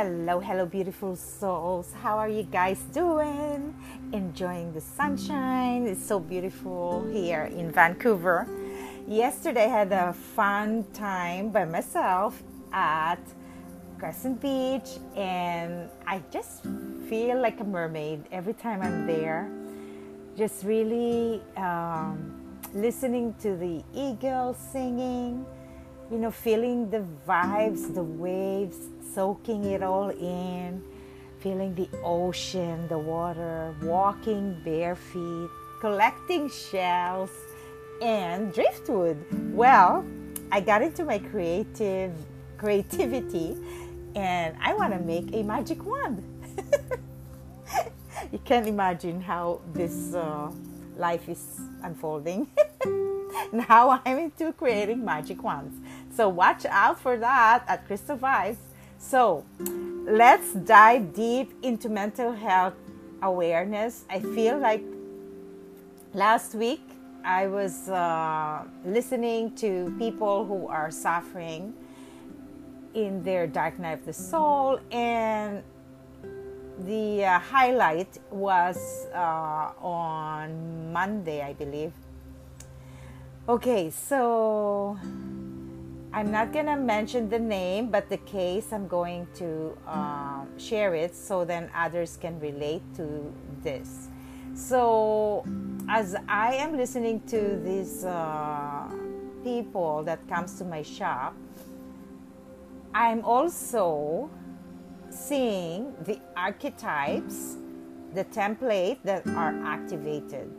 Hello, hello, beautiful souls. How are you guys doing? Enjoying the sunshine? It's so beautiful here in Vancouver. Yesterday, I had a fun time by myself at Crescent Beach, and I just feel like a mermaid every time I'm there. Just really um, listening to the eagles singing you know, feeling the vibes, the waves, soaking it all in, feeling the ocean, the water, walking bare feet, collecting shells, and driftwood. Well, I got into my creative creativity and I want to make a magic wand. you can't imagine how this uh, life is unfolding. now I'm into creating magic wands. So watch out for that at Crystal Vibes. So let's dive deep into mental health awareness. I feel like last week I was uh, listening to people who are suffering in their dark night of the soul, and the uh, highlight was uh, on Monday, I believe. Okay, so I'm not gonna mention the name, but the case I'm going to um, share it so then others can relate to this. So, as I am listening to these uh, people that comes to my shop, I'm also seeing the archetypes, the template that are activated.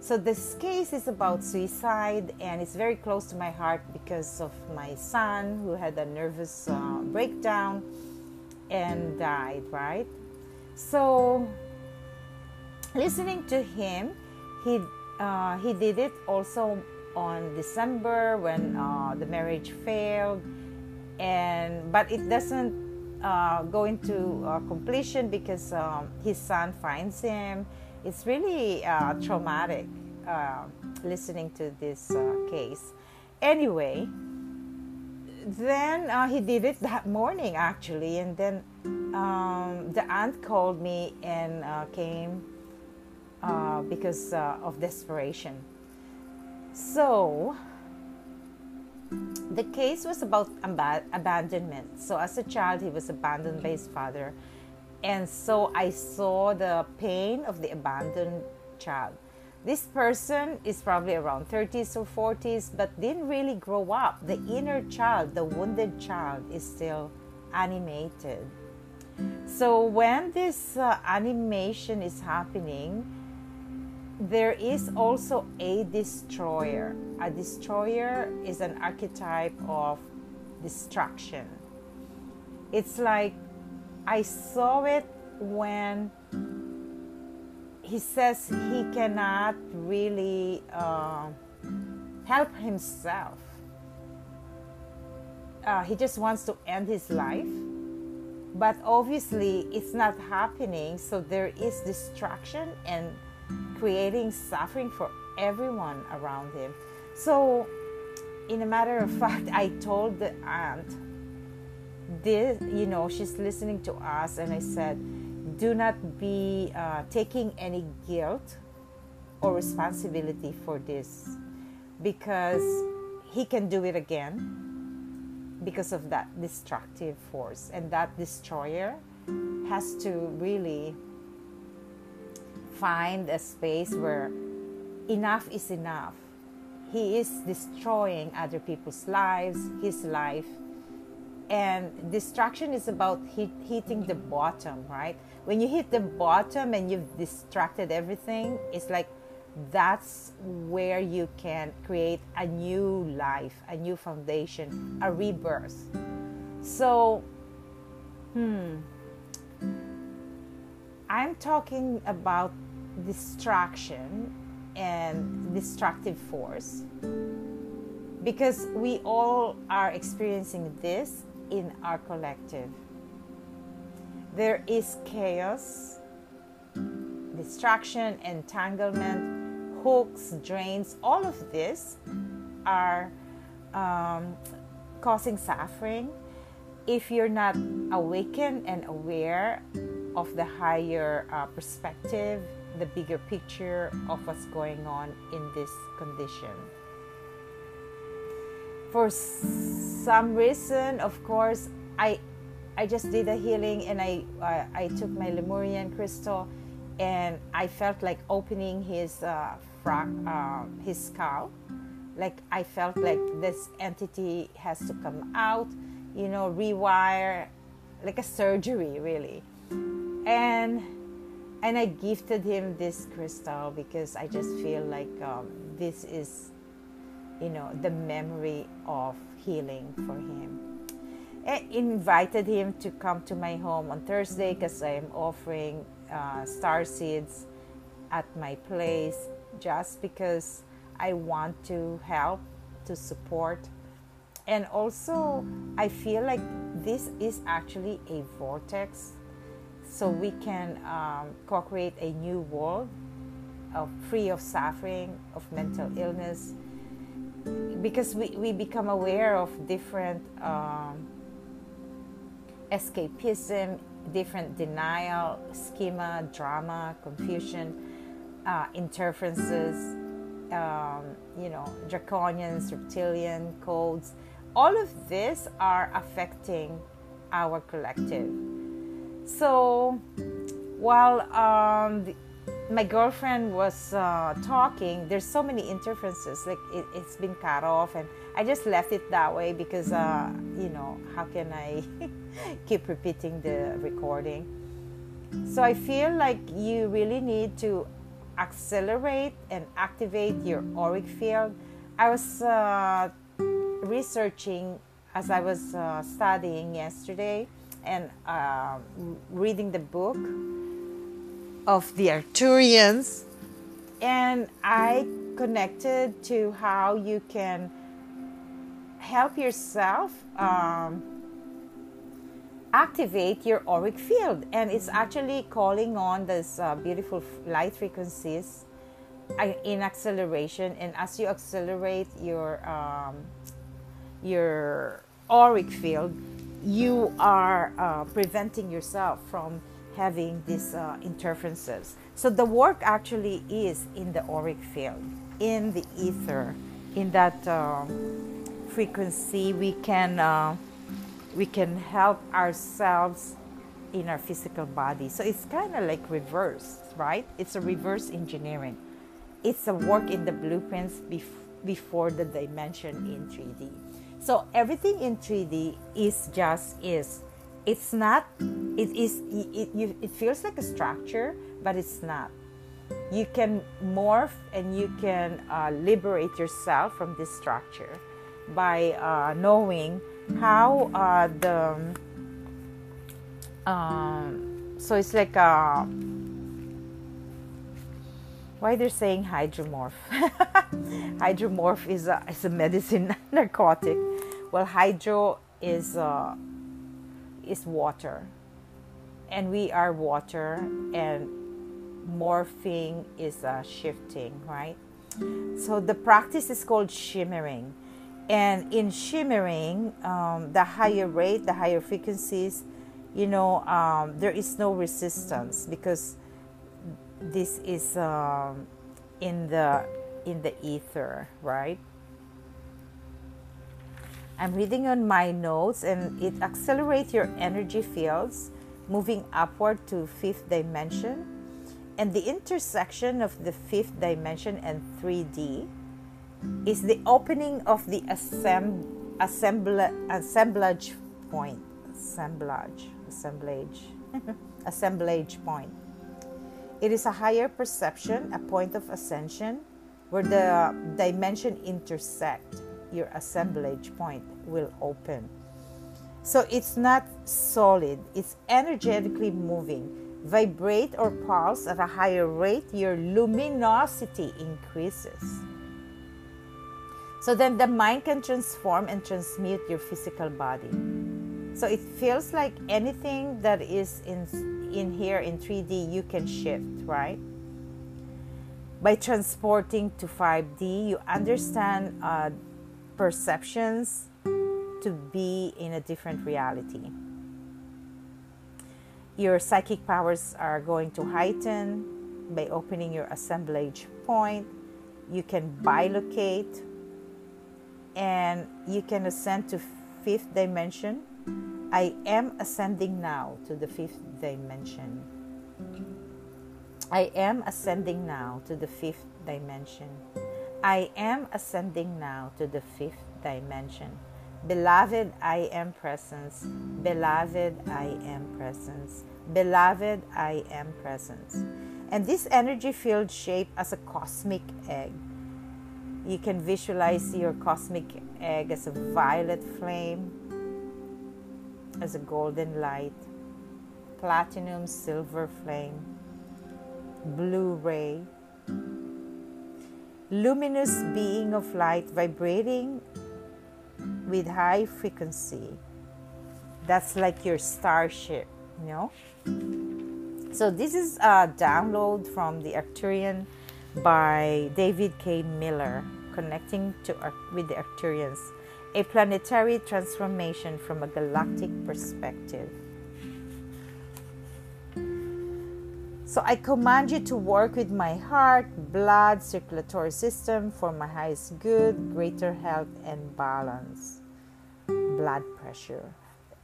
So this case is about suicide, and it's very close to my heart because of my son who had a nervous uh, breakdown and died. Right. So listening to him, he uh, he did it also on December when uh, the marriage failed, and but it doesn't uh, go into uh, completion because um, his son finds him it's really uh, traumatic uh, listening to this uh, case. Anyway, then uh, he did it that morning actually, and then um, the aunt called me and uh, came uh, because of desperation. So, the case was about ab- abandonment. So, as a child, he was abandoned by his father and so I saw the pain of the abandoned child. This person is probably around 30s or 40s, but didn't really grow up. The inner child, the wounded child, is still animated. So when this uh, animation is happening, there is also a destroyer. A destroyer is an archetype of destruction. It's like I saw it when he says he cannot really uh, help himself. Uh, he just wants to end his life, but obviously it's not happening. So there is distraction and creating suffering for everyone around him. So, in a matter of fact, I told the aunt this, you know, she's listening to us, and I said, do not be uh, taking any guilt or responsibility for this because he can do it again because of that destructive force. And that destroyer has to really find a space where enough is enough. He is destroying other people's lives his life and distraction is about hit, hitting the bottom right? When you hit the bottom and you've distracted everything it's like that's where you can create a new life a new foundation a rebirth. So hmm i'm talking about distraction and destructive force because we all are experiencing this in our collective. There is chaos, distraction, entanglement, hooks, drains, all of this are um, causing suffering. if you're not awakened and aware of the higher uh, perspective, the bigger picture of what's going on in this condition. For some reason, of course, I I just did a healing and I uh, I took my Lemurian crystal and I felt like opening his uh, fra- uh, his skull. Like I felt like this entity has to come out, you know, rewire, like a surgery really, and and I gifted him this crystal because I just feel like um, this is, you know, the memory of healing for him. I invited him to come to my home on Thursday because I am offering uh, star seeds at my place just because I want to help, to support. And also, I feel like this is actually a vortex so we can um, co create a new world of, free of suffering, of mental illness, because we, we become aware of different um, escapism, different denial, schema, drama, confusion, uh, interferences, um, you know, draconians, reptilian codes. All of this are affecting our collective. So while um, the, my girlfriend was uh, talking, there's so many interferences. Like it, has been cut off, and I just left it that way because, uh, you know, how can I keep repeating the recording? So I feel like you really need to accelerate and activate your auric field. I was uh, researching as I was uh, studying yesterday and uh, reading the book of the Arcturians, and I connected to how you can help yourself um, activate your auric field, and it's actually calling on this uh, beautiful light frequencies uh, in acceleration. And as you accelerate your um, your auric field, you are uh, preventing yourself from having these uh, interferences. So the work actually is in the auric field, in the ether, in that um, frequency. We can uh, we can help ourselves in our physical body. So it's kind of like reverse, right? It's a reverse engineering. It's a work in the blueprints bef- before the dimension in 3D. So everything in 3D is just is. It's not. It is. It, it, it feels like a structure, but it's not. You can morph and you can uh, liberate yourself from this structure by uh, knowing how uh, the. Um, so it's like a uh, why they're saying hydromorph. hydromorph is a, is a medicine narcotic. Well, hydro is uh, is water, and we are water, and morphing is uh, shifting, right? So the practice is called shimmering, and in shimmering, um, the higher rate, the higher frequencies, you know, um, there is no resistance because this is um, in the in the ether, right? I'm reading on my notes, and it accelerates your energy fields, moving upward to fifth dimension, and the intersection of the fifth dimension and 3D is the opening of the assemb- assemble- assemblage point. Assemblage, assemblage, assemblage point it is a higher perception, a point of ascension, where the dimension intersect. Your assemblage point will open. So it's not solid, it's energetically moving. Vibrate or pulse at a higher rate, your luminosity increases. So then the mind can transform and transmute your physical body. So it feels like anything that is in in here in 3D, you can shift, right? By transporting to 5D, you understand uh, perceptions to be in a different reality. Your psychic powers are going to heighten by opening your assemblage point. You can bilocate and you can ascend to fifth dimension. I am ascending now to the fifth dimension. I am ascending now to the fifth dimension. I am ascending now to the fifth dimension. Beloved, I am presence. Beloved, I am presence. Beloved, I am presence. And this energy field shaped as a cosmic egg. You can visualize your cosmic egg as a violet flame, as a golden light, platinum silver flame, blue ray, luminous being of light vibrating with high frequency. That's like your starship, you know? So, this is a download from the Arcturian by David K. Miller, connecting to with the Arcturians, a planetary transformation from a galactic perspective. So I command you to work with my heart, blood, circulatory system for my highest good, greater health, and balance. Blood pressure.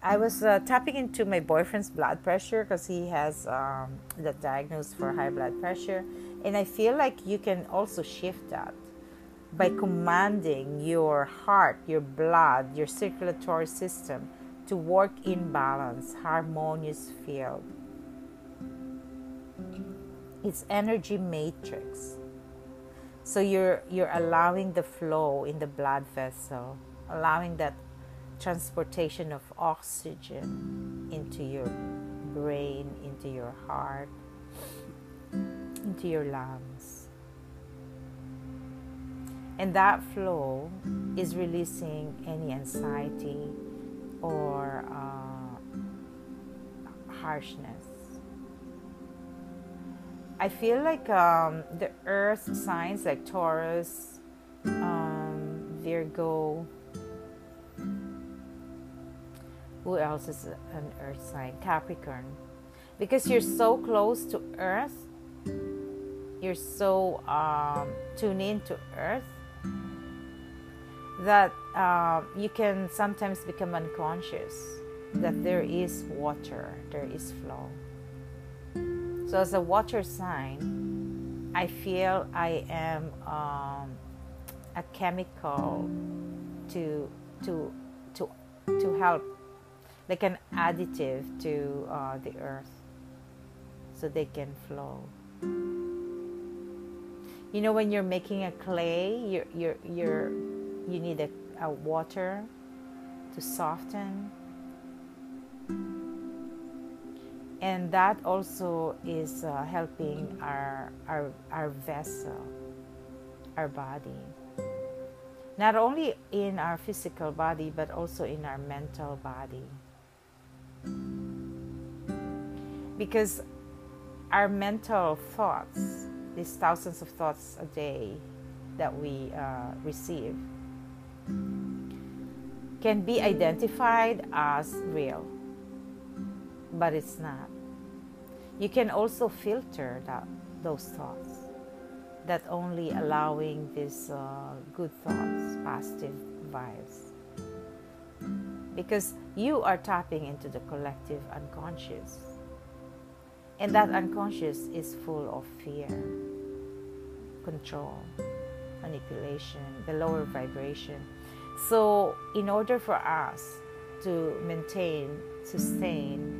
I was uh, tapping into my boyfriend's blood pressure because he has um, the diagnosis for high blood pressure, and I feel like you can also shift that by commanding your heart, your blood, your circulatory system to work in balance, harmonious field it's energy matrix. So you're you're allowing the flow in the blood vessel allowing that transportation of oxygen into your brain into your heart into your lungs. And that flow is releasing any anxiety or uh, harshness I feel like um, the earth signs like Taurus, um, Virgo. Who else is an earth sign? Capricorn. Because you're so close to earth, you're so um, tuned in to earth that uh, you can sometimes become unconscious that there is water, there is flow. So, as a water sign, I feel I am um, a chemical to to to to help, like an additive to uh, the earth, so they can flow. You know, when you're making a clay, you're you're you're you need a, a water to soften and that also is uh, helping our, our our vessel our body. Not only in our physical body but also in our mental body. Because our mental thoughts these thousands of thoughts a day that we uh, receive can be identified as real but it's not. You can also filter that, those thoughts, that only allowing these uh, good thoughts, positive vibes. Because you are tapping into the collective unconscious. And that unconscious is full of fear, control, manipulation, the lower vibration. So, in order for us to maintain, sustain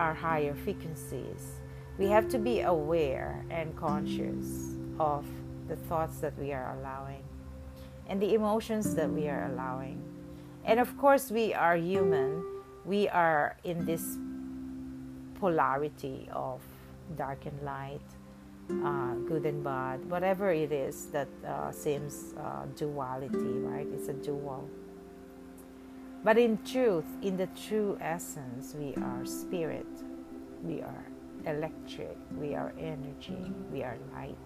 our higher frequencies, we have to be aware and conscious of the thoughts that we are allowing and the emotions that we are allowing. And of course, we are human. We are in this polarity of dark and light, uh, good and bad, whatever it is that uh, seems uh, duality, right? It's a dual. But in truth, in the true essence, we are spirit, we are electric, we are energy, we are light.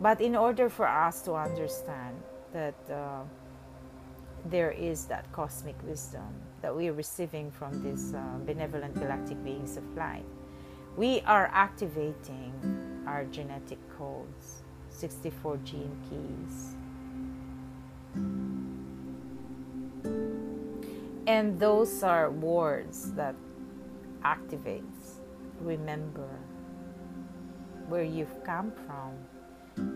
But in order for us to understand that uh, there is that cosmic wisdom that we are receiving from these uh, benevolent galactic beings of light. We are activating our genetic codes, 64 gene keys. And those are words that activates, remember where you've come from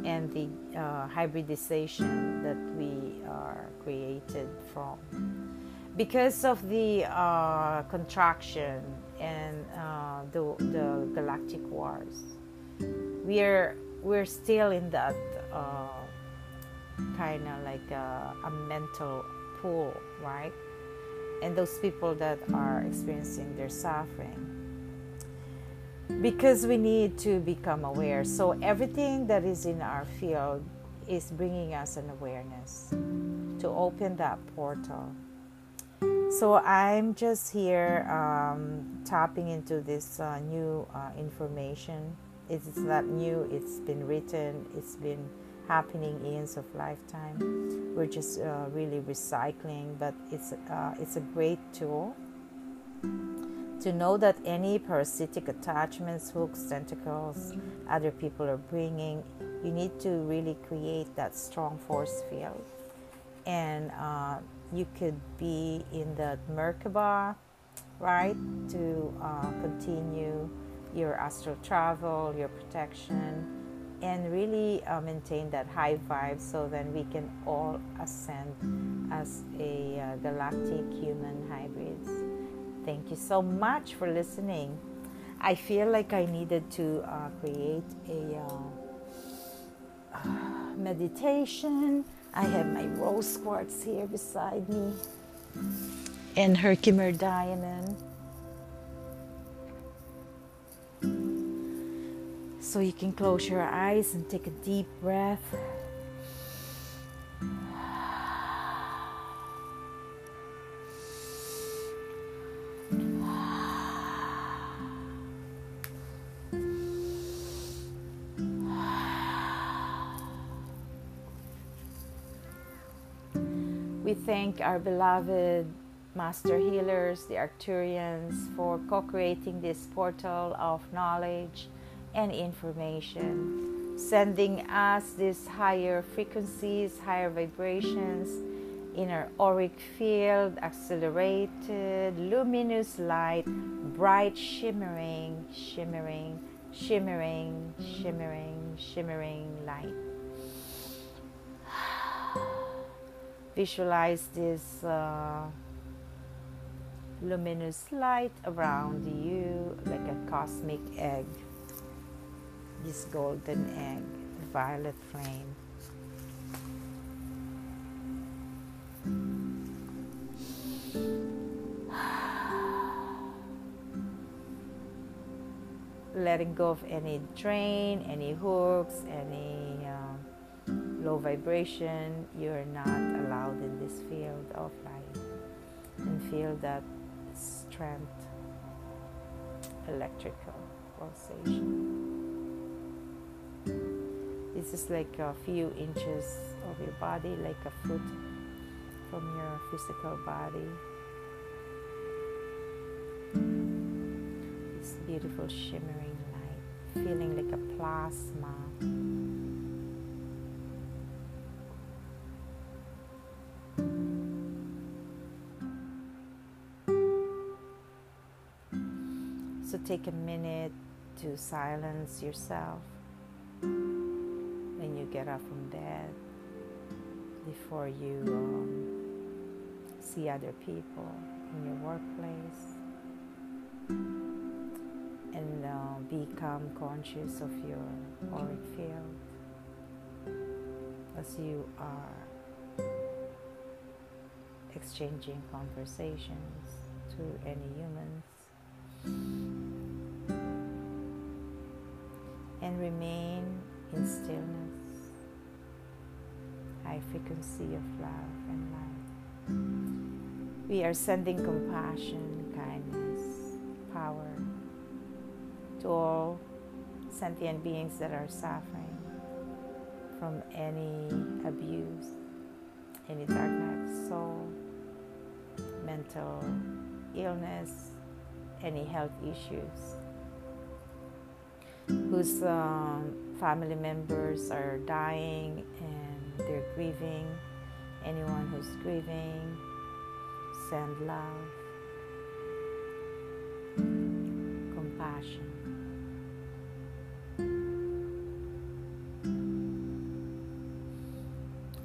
and the uh, hybridization that we are created from. Because of the uh, contraction and uh, the, the galactic wars, we are we're still in that uh, kind of like a, a mental pool, right? And those people that are experiencing their suffering because we need to become aware. So, everything that is in our field is bringing us an awareness to open that portal. So, I'm just here um, tapping into this uh, new uh, information. It's not new, it's been written, it's been happening years of lifetime. We're just uh, really recycling, but it's, uh, it's a great tool to know that any parasitic attachments, hooks, tentacles other people are bringing, you need to really create that strong force field. And uh, you could be in the Merkaba, right, to uh, continue your astral travel, your protection, and really uh, maintain that high vibe so then we can all ascend as a uh, galactic human hybrids. Thank you so much for listening. I feel like I needed to uh, create a uh, meditation. I have my rose quartz here beside me and Herkimer diamond. So you can close your eyes and take a deep breath. We thank our beloved master healers, the Arcturians, for co creating this portal of knowledge and information, sending us these higher frequencies, higher vibrations in our auric field, accelerated, luminous light, bright, shimmering, shimmering, shimmering, shimmering, shimmering light. Visualize this uh, luminous light around you like a cosmic egg. This golden egg, violet flame. Letting go of any drain, any hooks, any uh, low vibration, you're not allowed in this field of light. And feel that strength, electrical pulsation. This is like a few inches of your body, like a foot from your physical body. This beautiful shimmering light, feeling like a plasma So take a minute to silence yourself when you get up from bed before you um, see other people in your workplace and uh, become conscious of your auric field. As you are exchanging conversations to any humans. And remain in stillness, high frequency of love and light. We are sending compassion, kindness, power to all sentient beings that are suffering from any abuse, any dark night of soul, mental illness, any health issues, whose um, family members are dying and they're grieving, anyone who's grieving, send love, compassion.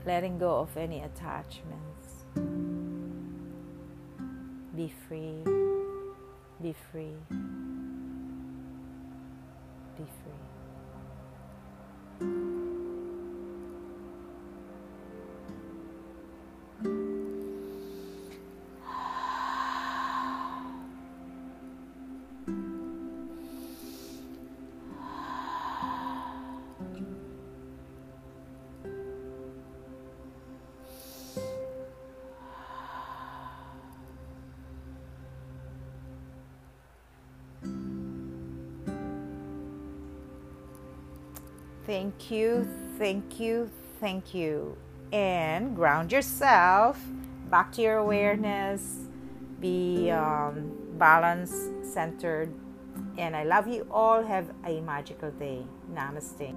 Letting go of any attachments. Be free. Be free. Thank you, thank you, thank you. And ground yourself back to your awareness. Be um, balanced, centered. And I love you all. Have a magical day. Namaste.